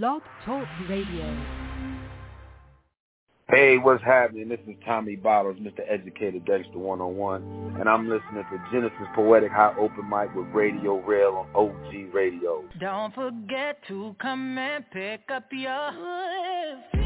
Blog Talk Radio. Hey, what's happening? This is Tommy Bottles, Mr. Educator Dexter 101, and I'm listening to Genesis Poetic High Open Mic with Radio Rell on OG Radio. Don't forget to come and pick up your feelings.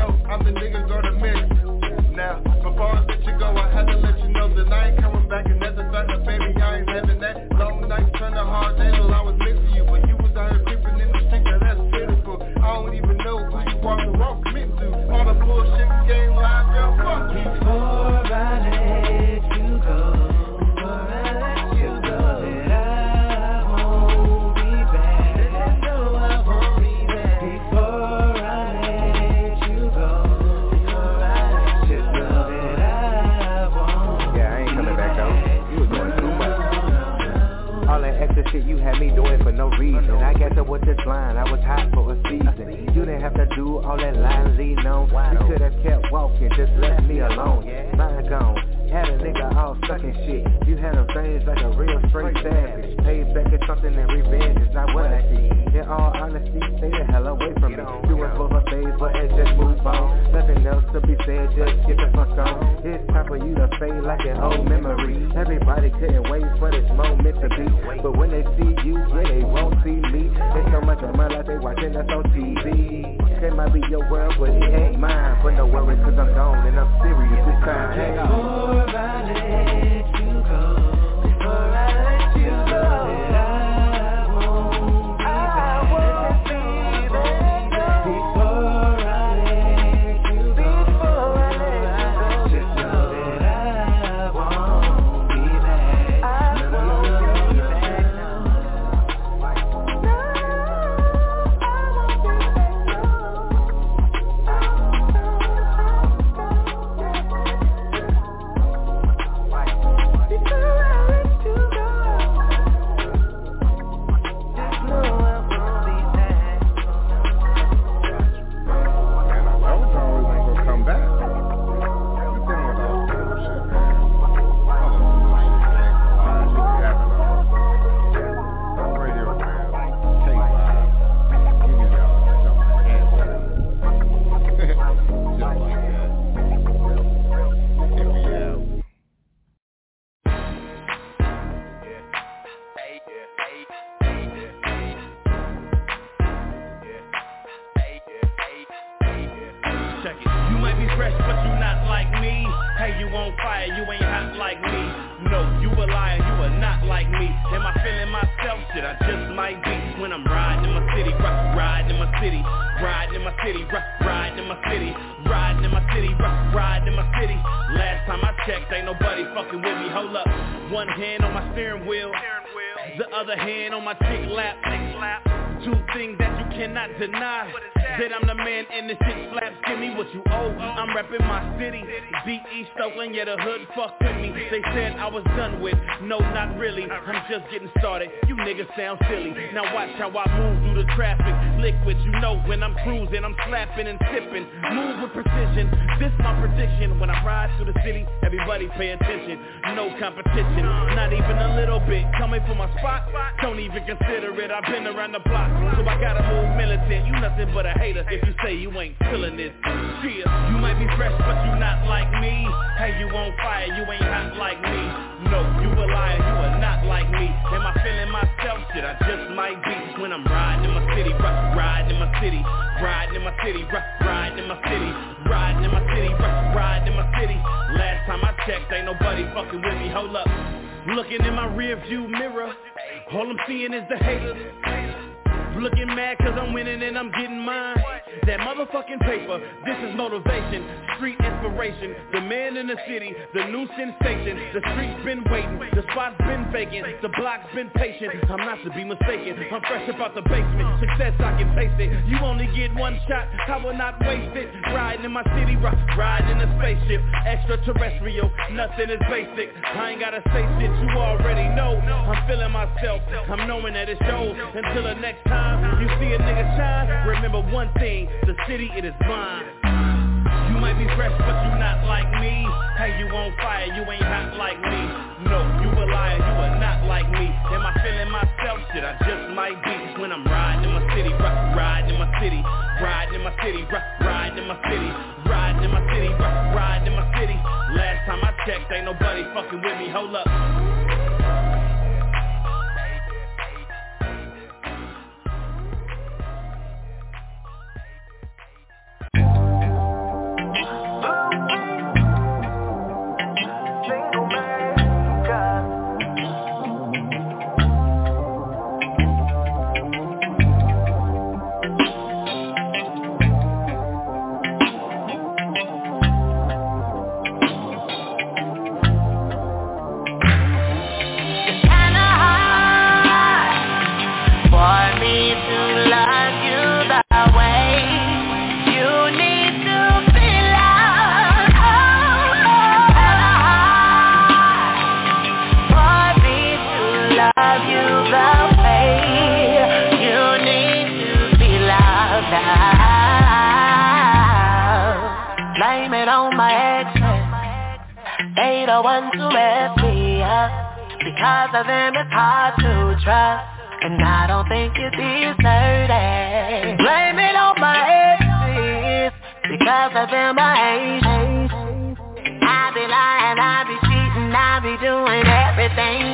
I'm the nigga gonna miss? Now, this line, I was hot for a season. You didn't have to do all that lying, leading on. You could have kept walking, just left me alone. Mine gone. Had a nigga all stuck in shit. You had them things like a real straight savage. Payback is something and revenge is not what I see. In all honesty, stay the hell away from me. Do it for her favor and just move on. Nothing else to be said, just get the fuck on. It's time for you to fade like an old memory. Everybody couldn't wait for this moment to be. But when they see you, yeah, they won't see me. It's so much of my life they watching us on TV. It might be your world, but it ain't mine. But no worries, cause I'm gone and I'm serious this time. Hang on. Oakland, yeah, the hood fucked with me. They said I was done with. No, not really. I'm just getting started. You niggas sound silly. Now watch how I move through the traffic. Liquid, you know when I'm cruising, I'm slapping and sipping. Move with precision. This my prediction. When I ride through the city, everybody pay attention. No competition, not even a little bit. Coming for my spot, don't even consider it. I've been around the block. so I gotta move militant. You nothing but a hater if you say you ain't feeling this. Yeah, you might be fresh, but you not like me. Hey, you on fire, you ain't hot like me. No, you a liar, you are not like me. Am I feeling myself? Shit, I just might be when I'm riding in my city, riding in my city, riding in my city, riding in my city, riding in my city, riding in my city. Last time I checked, ain't nobody fucking with me. Hold up. Looking in my rear view mirror, all I'm seeing is the haters. Looking mad cause I'm winning and I'm getting mine. That motherfucking paper, this is motivation Street inspiration, the man in the city The new sensation, the streets been waiting The spot's been vacant, the block's been patient. I'm not to be mistaken, I'm fresh about the basement. Success I can taste it, you only get one shot I will not waste it, riding in my city Riding in a spaceship, extraterrestrial Nothing is basic, I ain't gotta say shit You already know, I'm feeling myself I'm knowing that it shows. Until the next time time you see a nigga shine, remember one thing, the city it is mine. You might be fresh, but you not like me. Hey, you on fire, you ain't hot like me. No, you a liar, you are not like me. Am I feeling myself? Shit, I just might be when I'm riding in my city, riding in my city, riding in my city, riding in my city, riding in my city, riding in my city. Last time I checked, ain't nobody fucking with me. Hold up. Because of them it's hard to trust. And I don't think you deserve it. Blame it on my exes. Because of them I hate I be lying, I be cheating, I be doing everything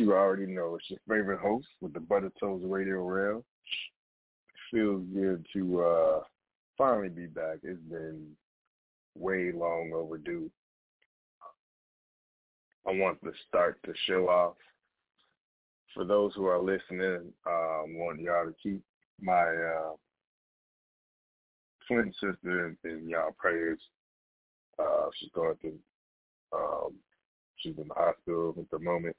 you already know it's your favorite host with the Butter Toast Radio Rell. Feels good to uh finally be back. It's been way long overdue. I want to start the show off. For those who are listening, um, want y'all to keep my uh, twin sister in, in y'all prayers. Uh, she's going through, um, she's in the hospital at the moment.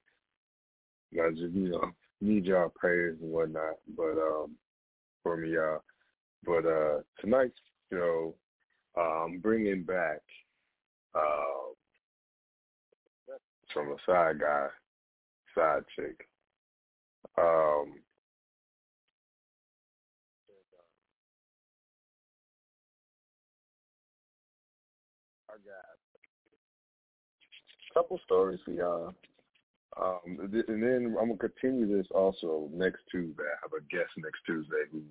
I just, you know, need y'all prayers and whatnot, but, um, for me, y'all. But, uh, tonight's show, um, bringing back, uh, from a side guy, side chick. Um, a couple stories for y'all. Um, and then I'm gonna continue this also next Tuesday. I have a guest next Tuesday who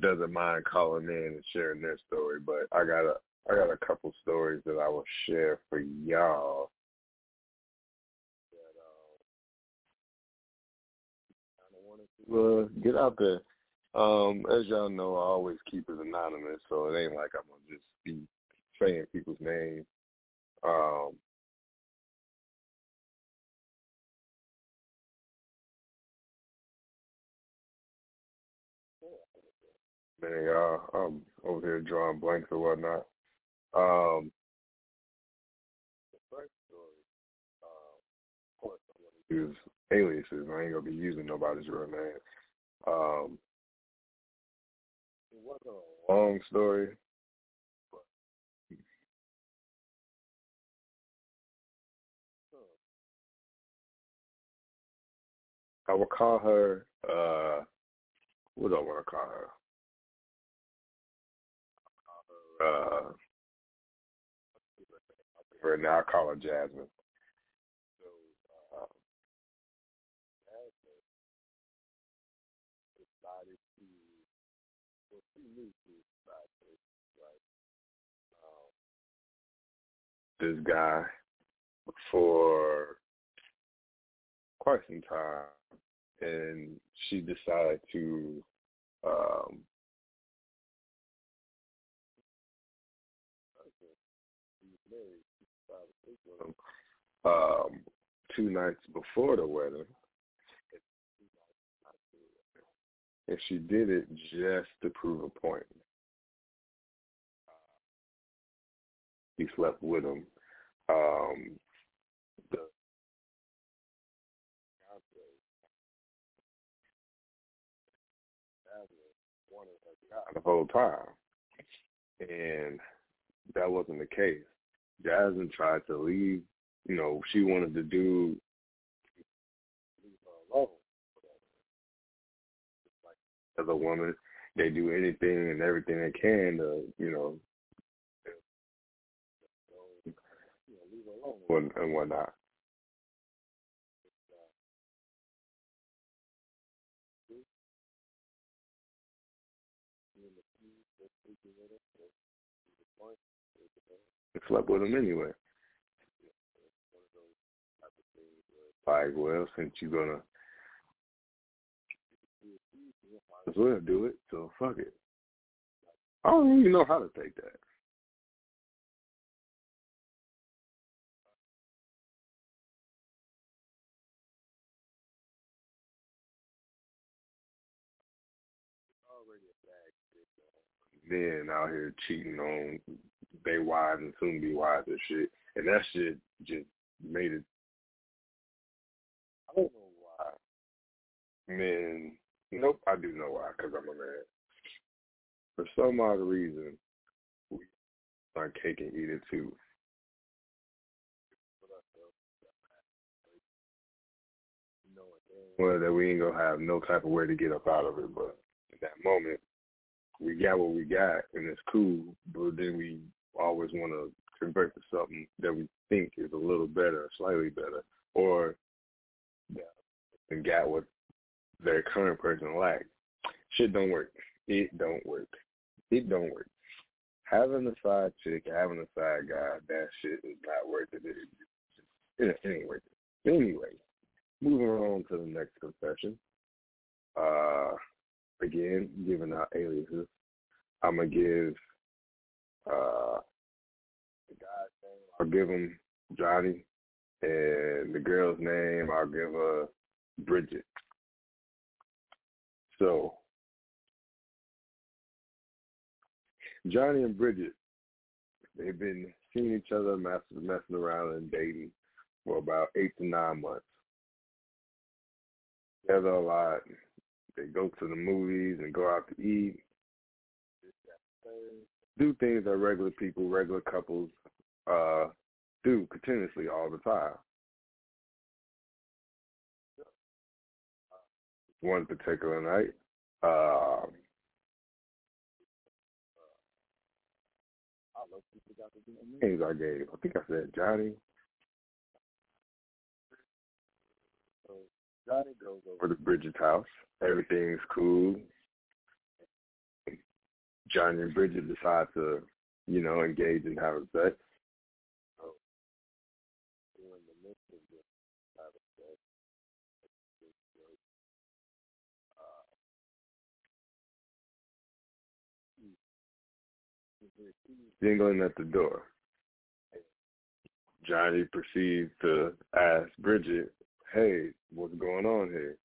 doesn't mind calling in and sharing their story. But I got a I got a couple stories that I will share for y'all. Well, get out there. Um, as y'all know, I always keep it anonymous, so it ain't like I'm gonna just be saying people's names. Um, man, y'all, I'm over here drawing blanks or whatnot. Um, gonna use aliases. I ain't gonna be using nobody's real name. Um, it wasn't a long story. I would call her. Uh, what do I want to call her? Uh, right now I call her Jasmine. Uh, um, this guy for quite some time, and she decided to, um, um, two nights before the wedding. And she did it just to prove a point. He slept with him. Um, the the whole time, and that wasn't the case. Jasmine tried to leave. You know, she wanted to do as a woman. They do anything and everything they can to, you know, and, and whatnot. slept with him anyway. Like, well, since you're gonna as well do it, so fuck it. I don't even know how to take that. Men out here cheating on their wise and soon be wise and shit, and that shit just made it. I don't know why men. Nope, I do know why, because I'm a man. For some odd reason, we are cake and eat it too. Well, that we ain't gonna have no type of way to get up out of it, but in that moment, we got what we got, and it's cool. But then we always want to convert to something that we think is a little better, slightly better, or and got what their current person lacked. Shit don't work. It don't work. It don't work. Having a side chick, having a side guy, that shit is not worth it. It, it, it ain't worth it. Anyway, moving on to the next confession. Uh, again, giving out aliases. I'm gonna give uh. I'll give him Johnny, and the girl's name I'll give her Bridget. So Johnny and Bridget, they've been seeing each other, messing, around and dating for about eight to nine months. Together a lot. They go to the movies and go out to eat. Do things that regular people, regular couples uh, do continuously all the time. One particular night, uh, names I gave. I think I said Johnny. Johnny goes over to Bridget's house. Everything's cool. Johnny and Bridget decide to, you know, engage in having sex. Jingling at the door. Johnny proceeds to ask Bridget, "Hey, what's going on here?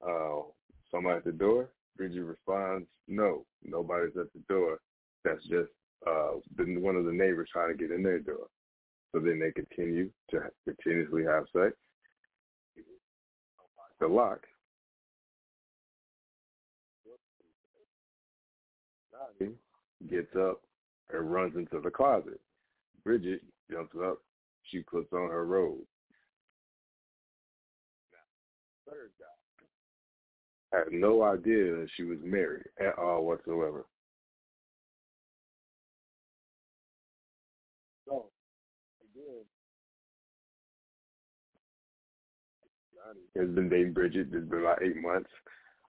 Uh, somebody at the door?" Bridget responds, "No, nobody's at the door. That's just uh, one of the neighbors trying to get in their door." So then they continue to continuously have sex. The lock. Gets up and runs into the closet. Bridget jumps up. She puts on her robe. Third guy had no idea that she was married at all whatsoever. So, again, has been dating Bridget. It's been about eight months.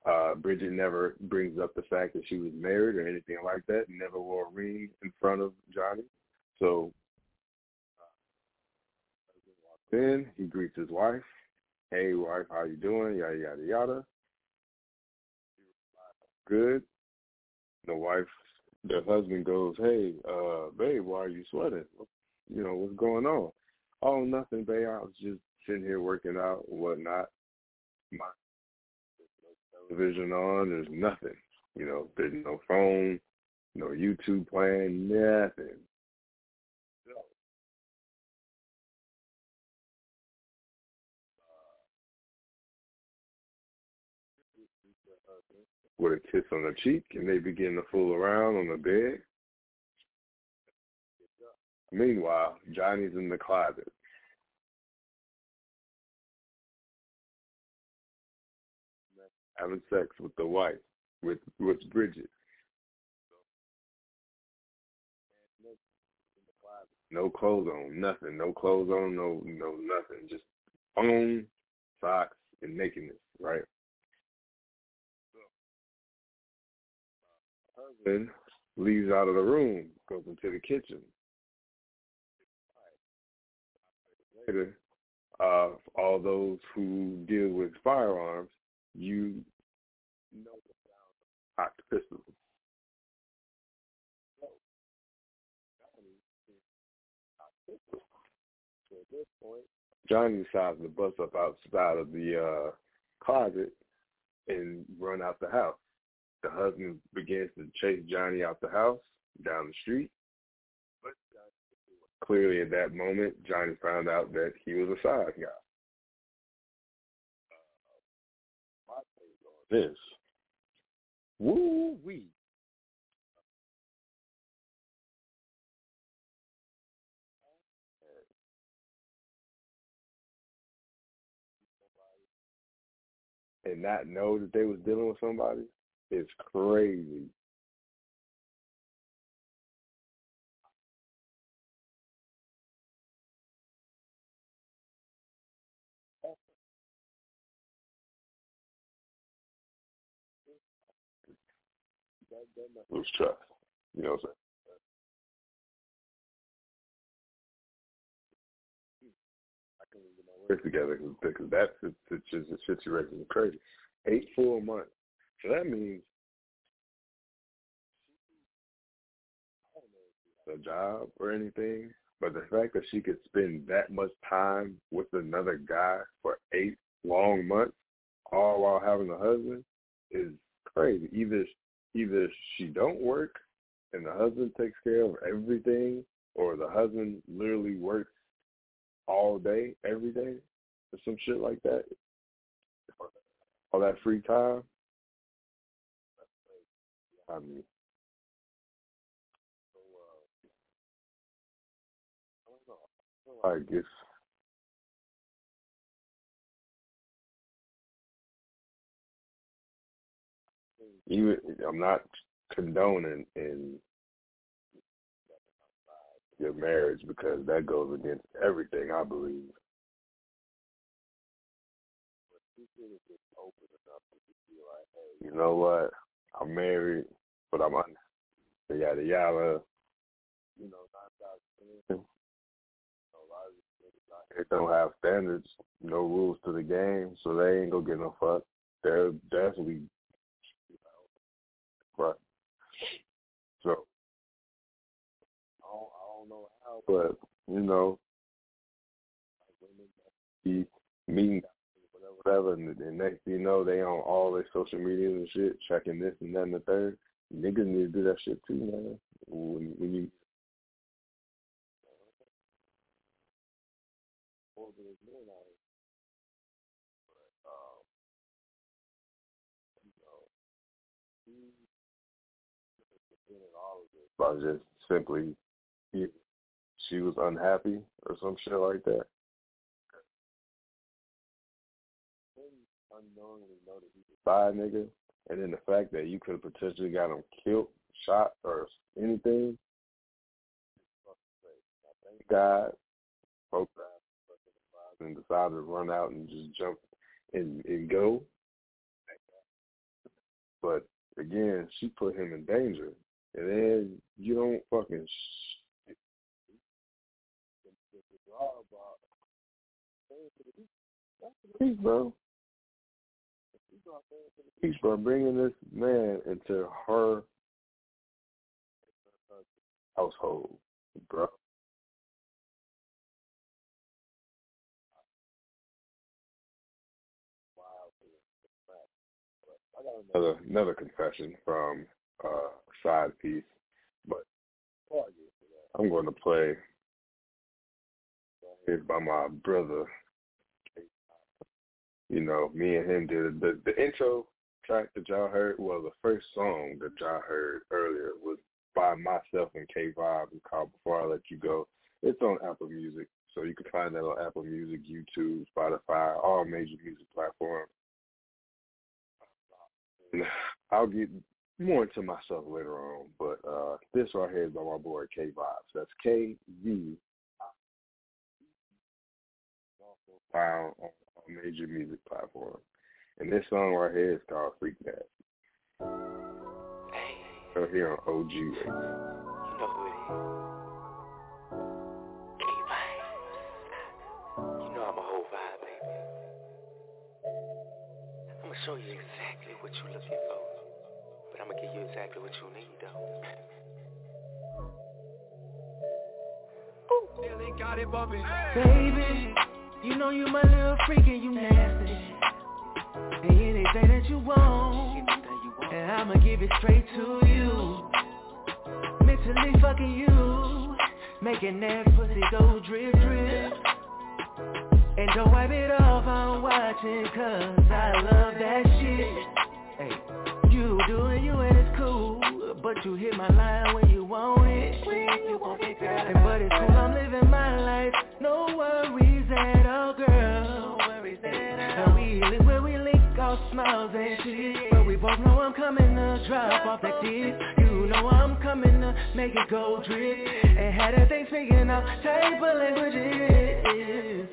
Uh, Bridget never brings up the fact that she was married or anything like that. Never wore a ring in front of Johnny. So then he greets his wife. Hey, wife, how you doing? Yada yada yada. Good. The wife, the husband goes, Hey, uh, babe, why are you sweating? You know what's going on? Oh, nothing, babe. I was just sitting here working out and whatnot. My television on. There's nothing. You know, there's no phone, no YouTube playing, nothing. With a kiss on the cheek, and they begin to fool around on the bed. Meanwhile, Johnny's in the closet. Having sex with the wife, with with Bridget. No clothes on, nothing. No clothes on, no no nothing. Just phone, socks, and nakedness, right? Husband leaves out of the room, goes into the kitchen. Later, uh, all those who deal with firearms you know of hot pistol. Johnny decides to bust up outside of the uh, closet and run out the house. The husband begins to chase Johnny out the house, down the street. But clearly at that moment, Johnny found out that he was a side guy. This. Woo wee. And not know that they was dealing with somebody is crazy. Lose trust. You know what I'm saying? I can't even get my words together because that situation is crazy. Eight full months. So that means a job or anything, but the fact that she could spend that much time with another guy for eight long months, all while having a husband, is crazy. Either either she don't work and the husband takes care of everything, or the husband literally works all day, every day, or some shit like that. All that free time. I mean, uh, I guess even I'm not condoning in your marriage because that goes against everything I believe. You know what? I'm married, but I'm on the yada yada. You know, they don't have standards, no rules to the game, so they ain't gonna get no fuck. They're definitely right. So I don't, I don't know how, but you know, women be meeting whatever, and the next thing you know, they on all their social media and shit, checking this and that and the third. Niggas need to do that shit too, man. When, when you by just simply she was unhappy or some shit like that. Unknowingly know that he was a nigga, and then the fact that you could have potentially got him killed, shot, or anything. Thank God, both and decided to run out and just jump and and go. But again, she put him in danger, and then you don't fucking. Peace, bro. Peace, bro. Bringing this man into her household, bro. Another another confession from uh side piece, but I'm going to play it by my brother. You know, me and him did the the intro track that y'all heard. Well, the first song that y'all heard earlier was by myself and K Vibe called "Before I Let You Go." It's on Apple Music, so you can find that on Apple Music, YouTube, Spotify, all major music platforms. I'll get more into myself later on, but uh, this right here is by my boy K Vibes. That's K V. Also found on all major music platforms, and this song right here is called "Freak That." So here on OG You know who it is. A show you exactly what you're looking for. But I'm gonna give you exactly what you need, though. Baby, you know you my little freak and you nasty. And anything that you want, and I'ma give it straight to you. Mentally fucking you, making that pussy go drip drip. And don't wipe it off, I'm watching cause I love that shit. Doing you and it's cool, but you hit my line when you want it. When you want it, girl. But it's cool, I'm living my life, no worries at all, girl. No worries at all. And we live where we link our smiles and shit. But we both know I'm coming to drop off that dick. You know I'm coming to make it go drip. And had that thing speaking out table languages.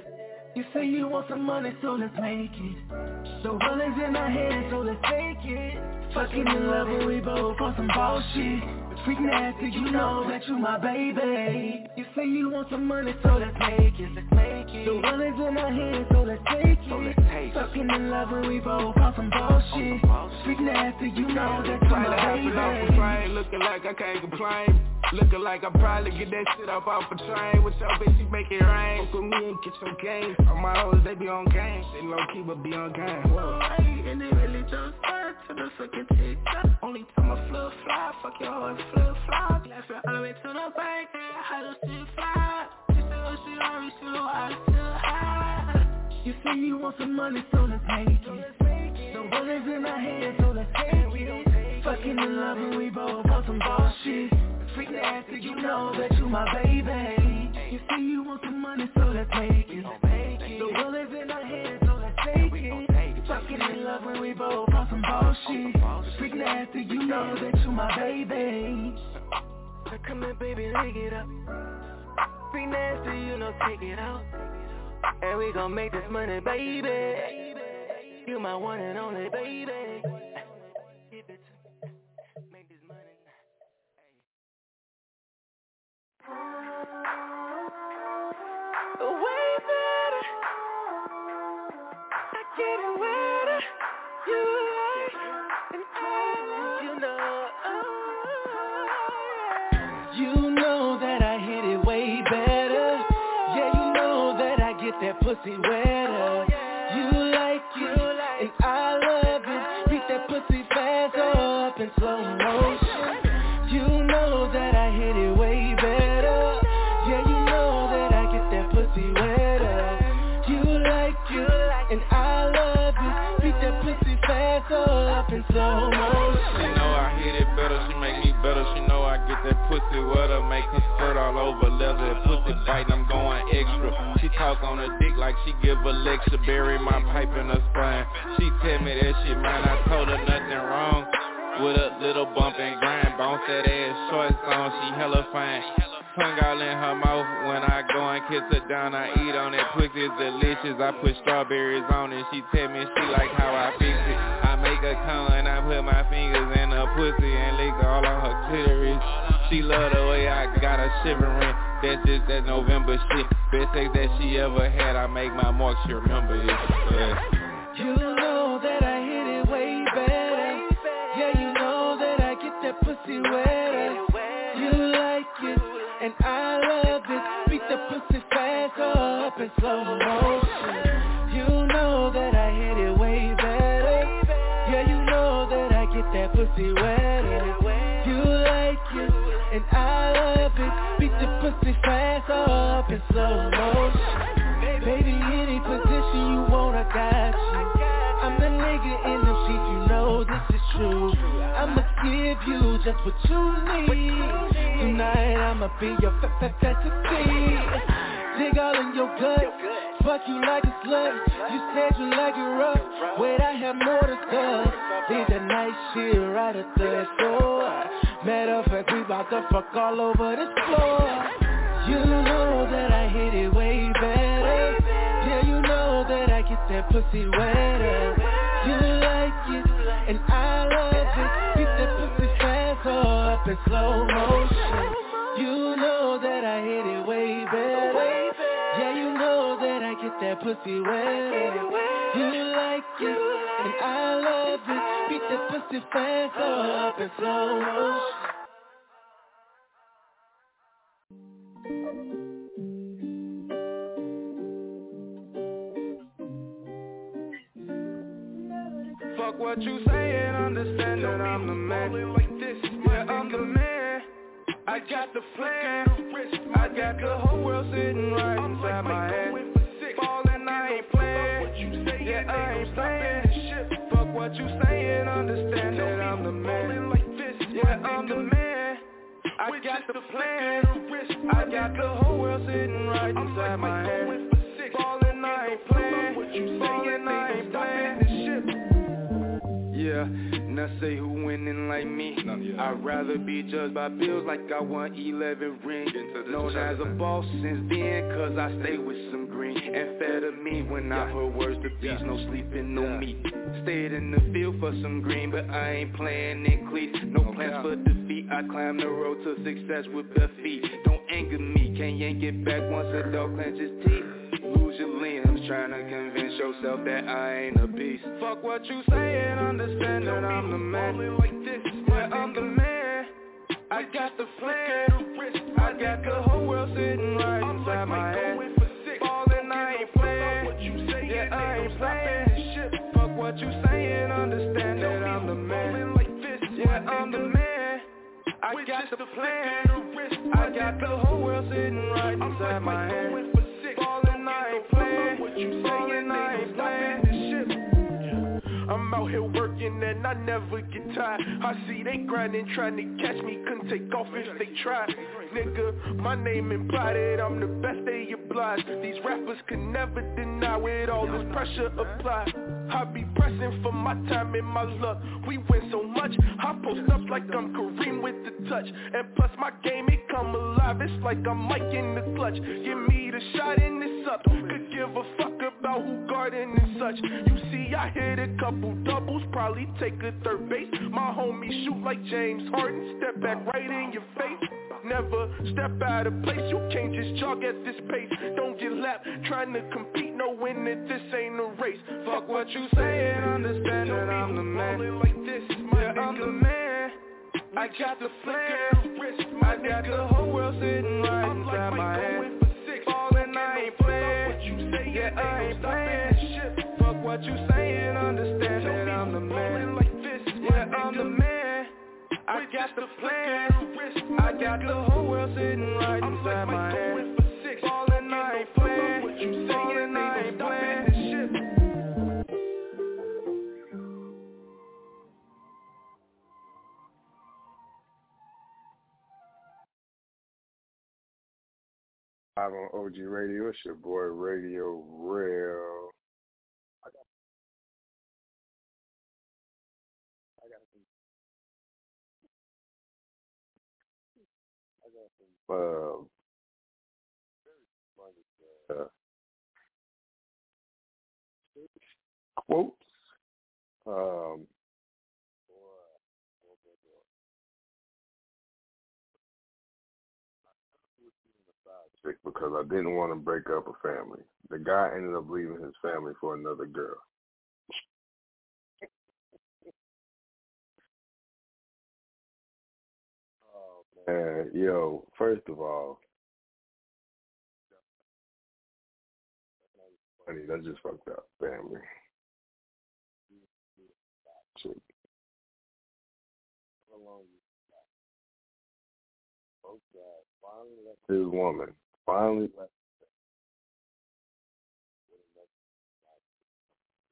You say you want some money, so let's make it. The world is in our head, so let's take it. Fucking in love and we both on some bullshit. Freak nasty, you know that you my baby. You say you want some money, so let's make it. Let's make it. The world is in our head, so let's take it. So let's take Fucking in love and we both on some bullshit. Freak nasty, you know that you my baby. Looking like I can't complain. Looking like I probably get that shit up off a train With your bitch, you make it rain Fuck with me and get your game All my hoes, they be on game. They low key, but be on game. Whoa. And they really just start to the fucking TikTok Only time I flip fly Fuck your hoe flip flop Laughing all the way to the bank Yeah, how to still fly. She said, oh, she already still I still high. You say you want some money, so let's make it. The world is in our hands, so let's take it. Fucking in love and we both on some bullshit. Freak nasty, you know that you my baby. You say you want some money, so let's make it both on some bullshit. Freak nasty, you know that you my baby. Come here, baby, lick it up. Freak nasty, you know, take it out. And we gon' make this money, baby. You my one and only, baby. Way better. I get it pussy wetter You like it, and I love it. Beat that pussy fast up in slow motion. You know that I hit it way better. Yeah, you know that I get that pussy wetter You like it, and I love it. Beat that pussy fast up in slow motion better She know I get that pussy. Wetter Make her skirt all over leather. That pussy bite, I'm going extra. She talk on her dick like she give a lecture. Bury my pipe in her spine. She tell me that she mine. I told her nothing wrong. With a little bump and grind. Bounce that ass shorts on, she hella fine. Tongue all in her mouth when I go and kiss her down. I eat on that pussy, it's delicious. I put strawberries on it, she tell me she like how I fix it make her come and I put my fingers in her pussy And lick all on her clitoris. She love the way I got her shivering. That's just that November shit. Best sex that she ever had I make my mark, she remember it yeah. You know that I hit it way better. Yeah, you know that I get that pussy wetter. You like it, and I love it. Beat the pussy fast up in slow motion. You know that I hit it fast up in slow motion. Baby, any position you want, I got you. I'm the nigga in the sheets, you know this is true. I'ma give you just what you need. Tonight I'ma be your fa fa fantasy Dig all in your gut. Fuck you like a slut. You said you like it rough. Wait, I have more to discuss Leave that nice shit right at the door Matter of fact, we bout to fuck all over this floor You know that I hit it way better. Yeah, you know that I get that pussy wetter. You like it, and I love it. Beat that pussy fast or up in slow motion. You know that I hit it way better. Yeah, you know that I get that pussy wetter. You like it, and I love it. Beat that pussy fast up in slow motion got the plan I got the whole world sitting right inside my hand Ballin', I ain't playing. Yeah, I ain't playing Fuck what you saying, understand that I'm the man. Yeah, I'm the man. I got the plan. I got the whole world sitting right inside my hand Ballin', I ain't playing. Ballin', I ain't playing. yeah, now say who winning like me I'd rather be judged by bills like I won 11 rings. Known as a boss since then cause I stay with some green. And fed of me when I heard words to beats, no sleeping, no meat. Stayed in the field for some green, but I ain't playing in cleats. No plans for defeat, I climb the road to success with bare feet. Don't anger me, can't yank it back once a dog clenches teeth. Your limbs, trying to convince yourself that I ain't a beast. Fuck what you saying, understand that I'm the man. Like this, yeah, I'm the man. I got the plan. I got the whole world sitting right inside my hand. Ballin', I ain't playing. Yeah, I ain't playing. Fuck what you saying, understand that I'm the man. Yeah, I'm the man. I got the plan. I got the whole world sitting right inside my hand. Playing. Ballin', I ain't playing. I'm out here working and I never get tired. I see they grinding trying to catch me Couldn't take off if they try Nigga, my name implied it I'm the best they oblige These rappers can never deny with all this pressure applied. I be pressing for my time and my luck. We win so much, I post up like I'm Kareem with the touch. And plus my game, it come alive It's like I'm Mike in the clutch. Give me the shot and it's up. Could give a fuck about who guarding and such You see, I hit a couple doubles Probably take a third base My homie shoot like James Harden Step back right in your face Never step out of place You can't just jog at this pace Don't get lapped trying to compete Knowing that this ain't a race Fuck what you saying, understand that I'm the man. Like this Yeah, I'm the man. I got the plan. I got the whole world sitting right inside my hand. Yeah, I ain't playing. Fuck what you saying, understand that I'm the man. Yeah, I'm the man. I got the plan. I got the whole world sitting right inside my hand. Live on OG Radio. It's your boy Radio Rell. I got, I got some, I got some, very funny, uh, quotes. Um, chick because I didn't want to break up a family. The guy ended up leaving his family for another girl. Oh, and yo, first of all, funny, that's just fucked up, family. Chick. How long you Both guys finally left his woman. Finally left.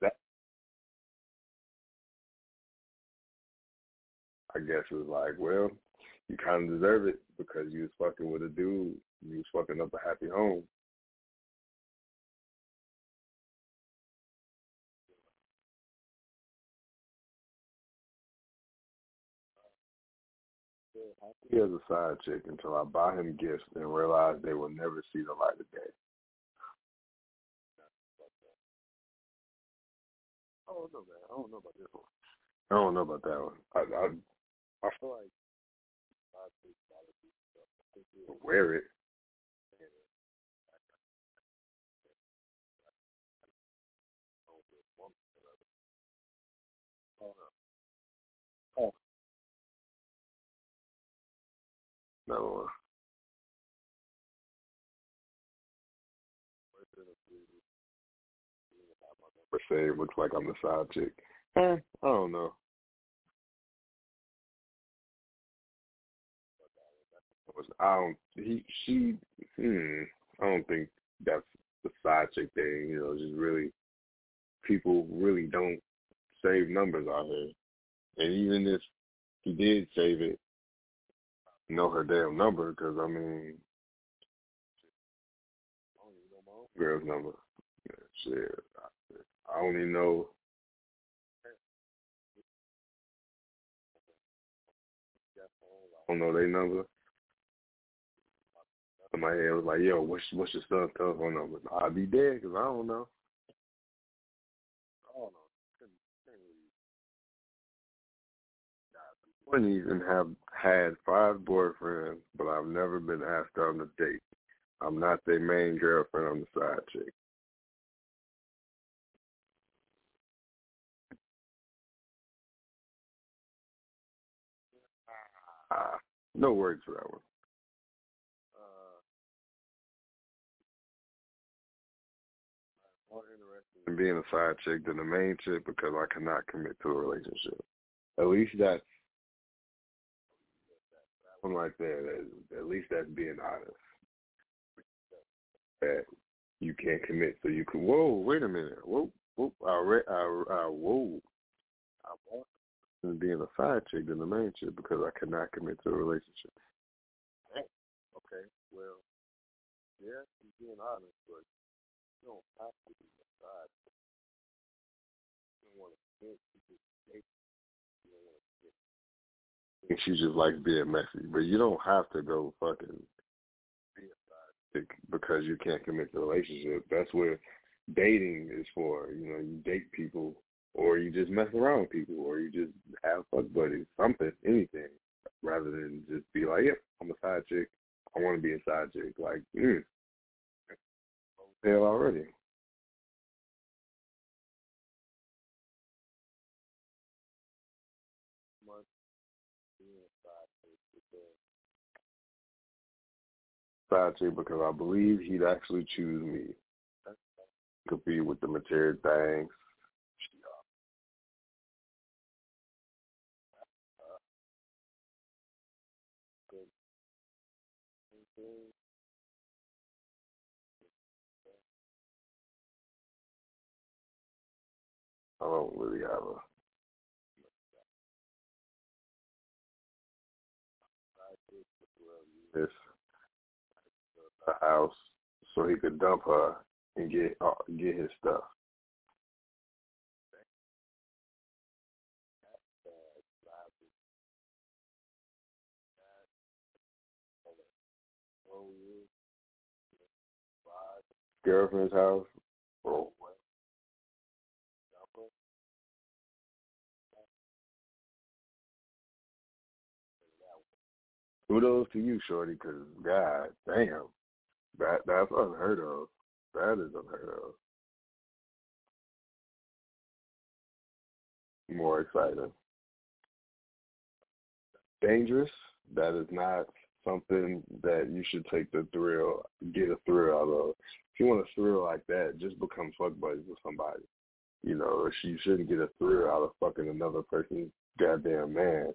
That I guess it was like, well, you kind of deserve it because you was fucking with a dude. You was fucking up a happy home. He has a side chick until I buy him gifts and realize they will never see the light of day. I don't know, man. I don't know about this one. I don't know about that one. I I, I feel like think uh, wear it. Another one. It looks like I'm the side chick. Eh, I don't know. I don't. He, she. Hmm. I don't think that's the side chick thing. You know, just really, people really don't save numbers out here. And even if he did save it, know her damn number because I mean, girl's number. Shit, I, only know. I don't know their number. in my head was like, "Yo, what's what's your son's telephone number?" I'll be dead because I don't know. 20s and have had five boyfriends, but I've never been asked on a date. I'm not their main girlfriend. I'm the side chick. Uh, no words for that one. Uh, being a side chick than the main chick because I cannot commit to a relationship. At least that's right there. That, at least that's being honest. That you can't commit, so you can. Whoa, wait a minute. Whoa, whoa. I re- I, I whoa. I want being a side chick than the main chick because I cannot commit to a relationship. Okay, well, yeah, you're being honest, but you don't have to be a side chick. You don't want to commit. You just date. You don't want to she just likes being messy, but you don't have to go fucking because you can't commit to a relationship. That's where dating is for. You know, you date people, or you just mess around with people, or you just have fuck buddies, something, anything, rather than just be like, yeah, I'm a side chick. I want to be a side chick. Like, mm, hell already. Side because I believe he'd actually choose me. Be with the material things. I don't really have a this a house so he could dump her and get uh, get his stuff. Girlfriend's house. Oh, Kudos to you, Shorty, because God damn, that that's unheard of. That is unheard of. More exciting. Dangerous. That is not something that you should take the thrill, get a thrill out of. If you want a thrill like that, just become fuck buddies with somebody. You know, you shouldn't get a thrill out of fucking another person's goddamn man.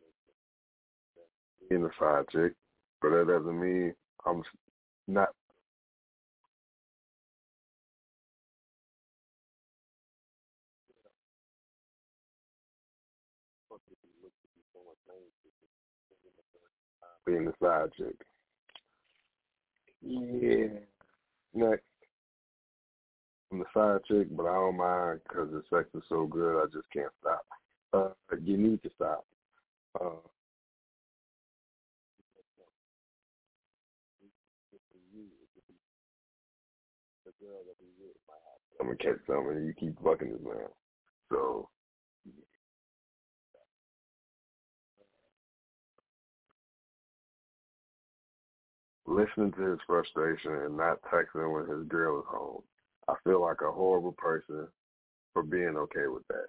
being a side chick, but that doesn't mean I'm not. Being a side chick. Yeah. Next. I'm the side chick, but I don't mind because the sex is so good, I just can't stop. Uh, you need to stop. Uh, I'm gonna catch something and you keep fucking this man. So listening to his frustration and not texting when his girl is home. I feel like a horrible person for being okay with that.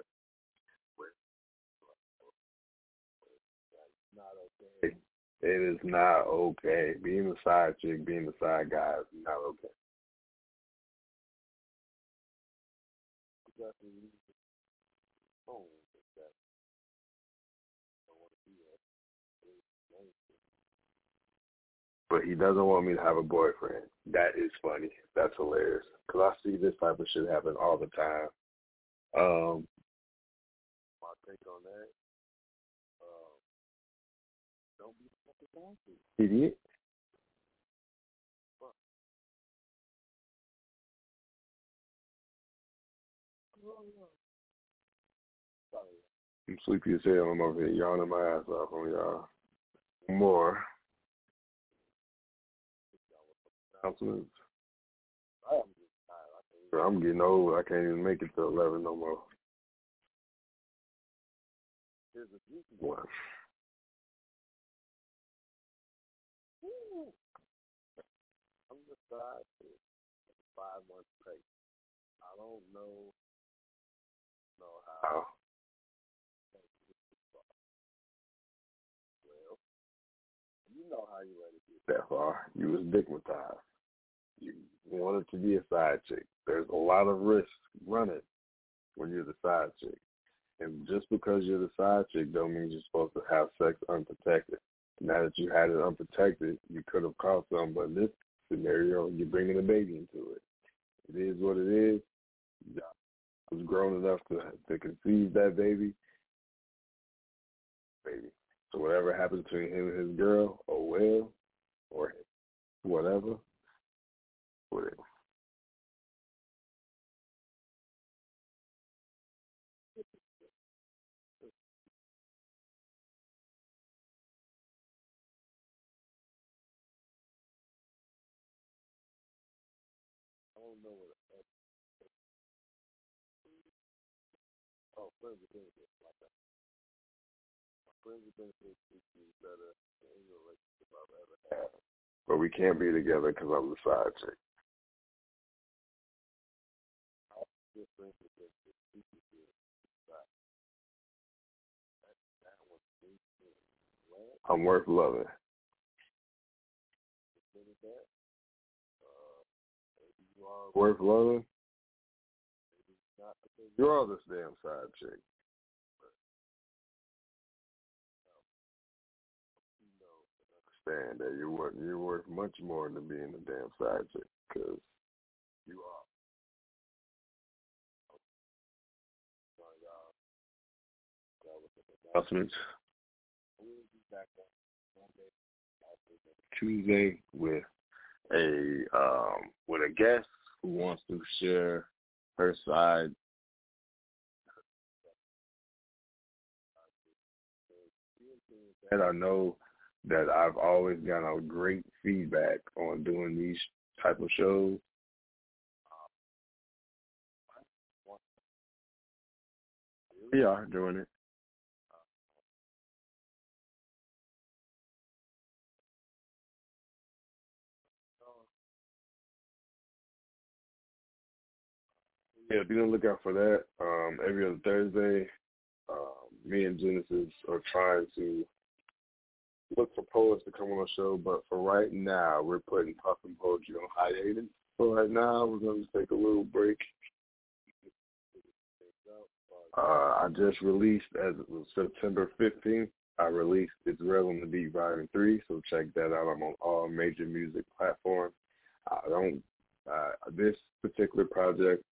It is not okay. Being a side chick, being a side guy is not okay. But he doesn't want me to have a boyfriend. That is funny. That's hilarious. Because I see this type of shit happen all the time. Um, my take on that. Um, don't be fucking Idiot. I'm sleepy as hell. I'm over here yawning my ass off on y'all. More announcements. I'm getting old. I can't even make it to 11 no more. Here's a one. I'm just five months pregnant. I don't know know how. You know how you let it get that far. You was stigmatized. You wanted to be a side chick. There's a lot of risk running when you're the side chick. And just because you're the side chick don't mean you're supposed to have sex unprotected. Now that you had it unprotected, you could have caught some, but in this scenario, you're bringing a baby into it. It is what it is. I was grown enough to to conceive that baby. Baby. So whatever happens between him and his girl, oh well, or whatever, whatever. Oh. My friends with benefits me better than any relationship I've ever had. But we can't be together because I'm the side chick. Good friends with benefits treat me good. That, that one I'm worth loving. Uh, you are worth loving. You're all this damn side chick. Understand that you're worth you're worth much more than being a damn side chick because you are. Announcements. Tuesday with a um with a guest who wants to share her side and I know that I've always gotten a great feedback on doing these type of shows. We are doing it. Yeah, be on the lookout for that. Um, every other Thursday, um, me and Genesis are trying to look for poets to come on the show, but for right now, we're putting Puffin Poetry on hiatus. So right now, we're going to take a little break. Uh, I just released, as it was September 15th, I released It's Real on the Beat Volume 3, so check that out. I'm on all major music platforms. I don't, uh, this particular project,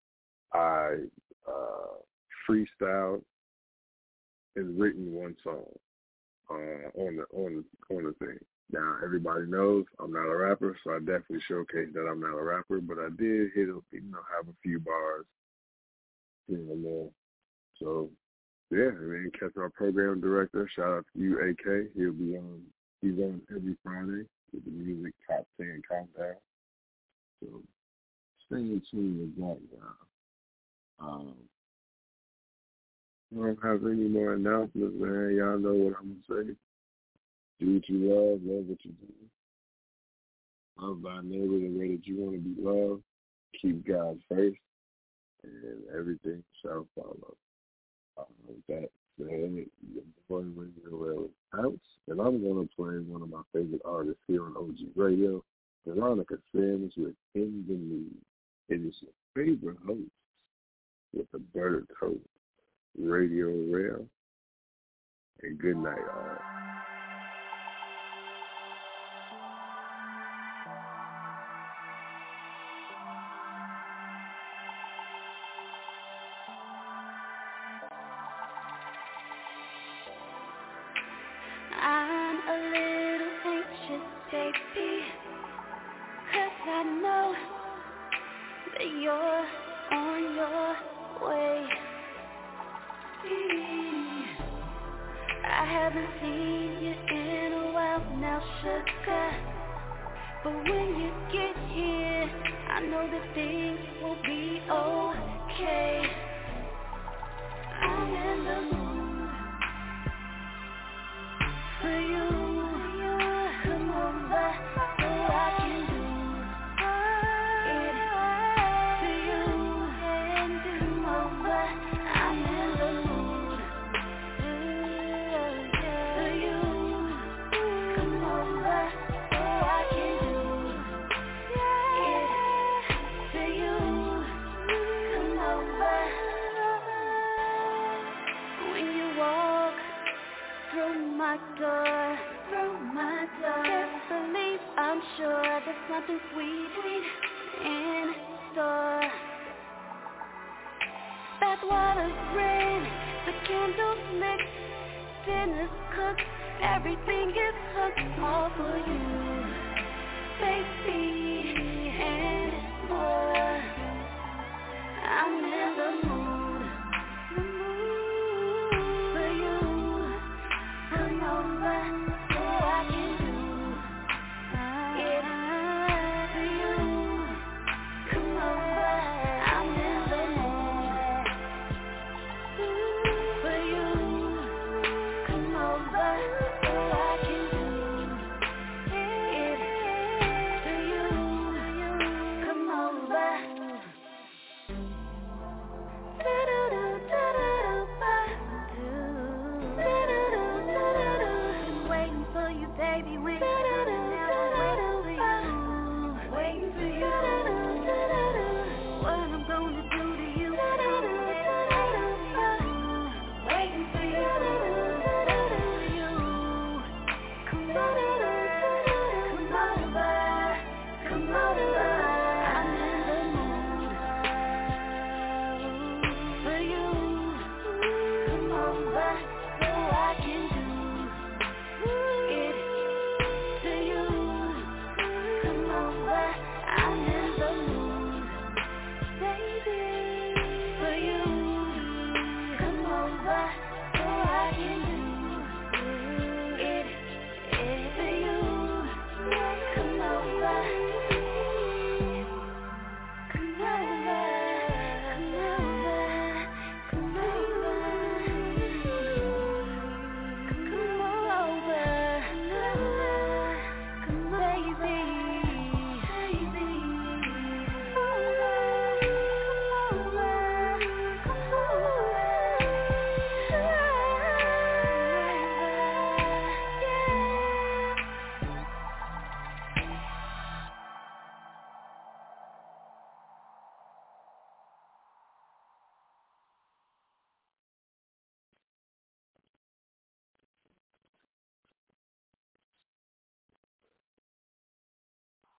I uh, freestyled and written one song uh, on the on the on the thing. Now everybody knows I'm not a rapper, so I definitely showcase that I'm not a rapper. But I did hit, you know, have a few bars here and there. So yeah, I mean, catch our program director. Shout out to you, AK. He'll be on. He's on every Friday with the music top ten countdown. So stay in tune with that, y'all. Um, I don't have any more announcements, man. Y'all know what I'm gonna say. Do what you love, love what you do. Love thy neighbor the way that you want to be loved. Keep God first, and everything shall follow. Uh, with that said, your boy Radio House, and I'm gonna play one of my favorite artists here on OG Radio, Veronica Sims with In the Mood. It is your favorite host with the bird coat. Radio Rell. And good night, all.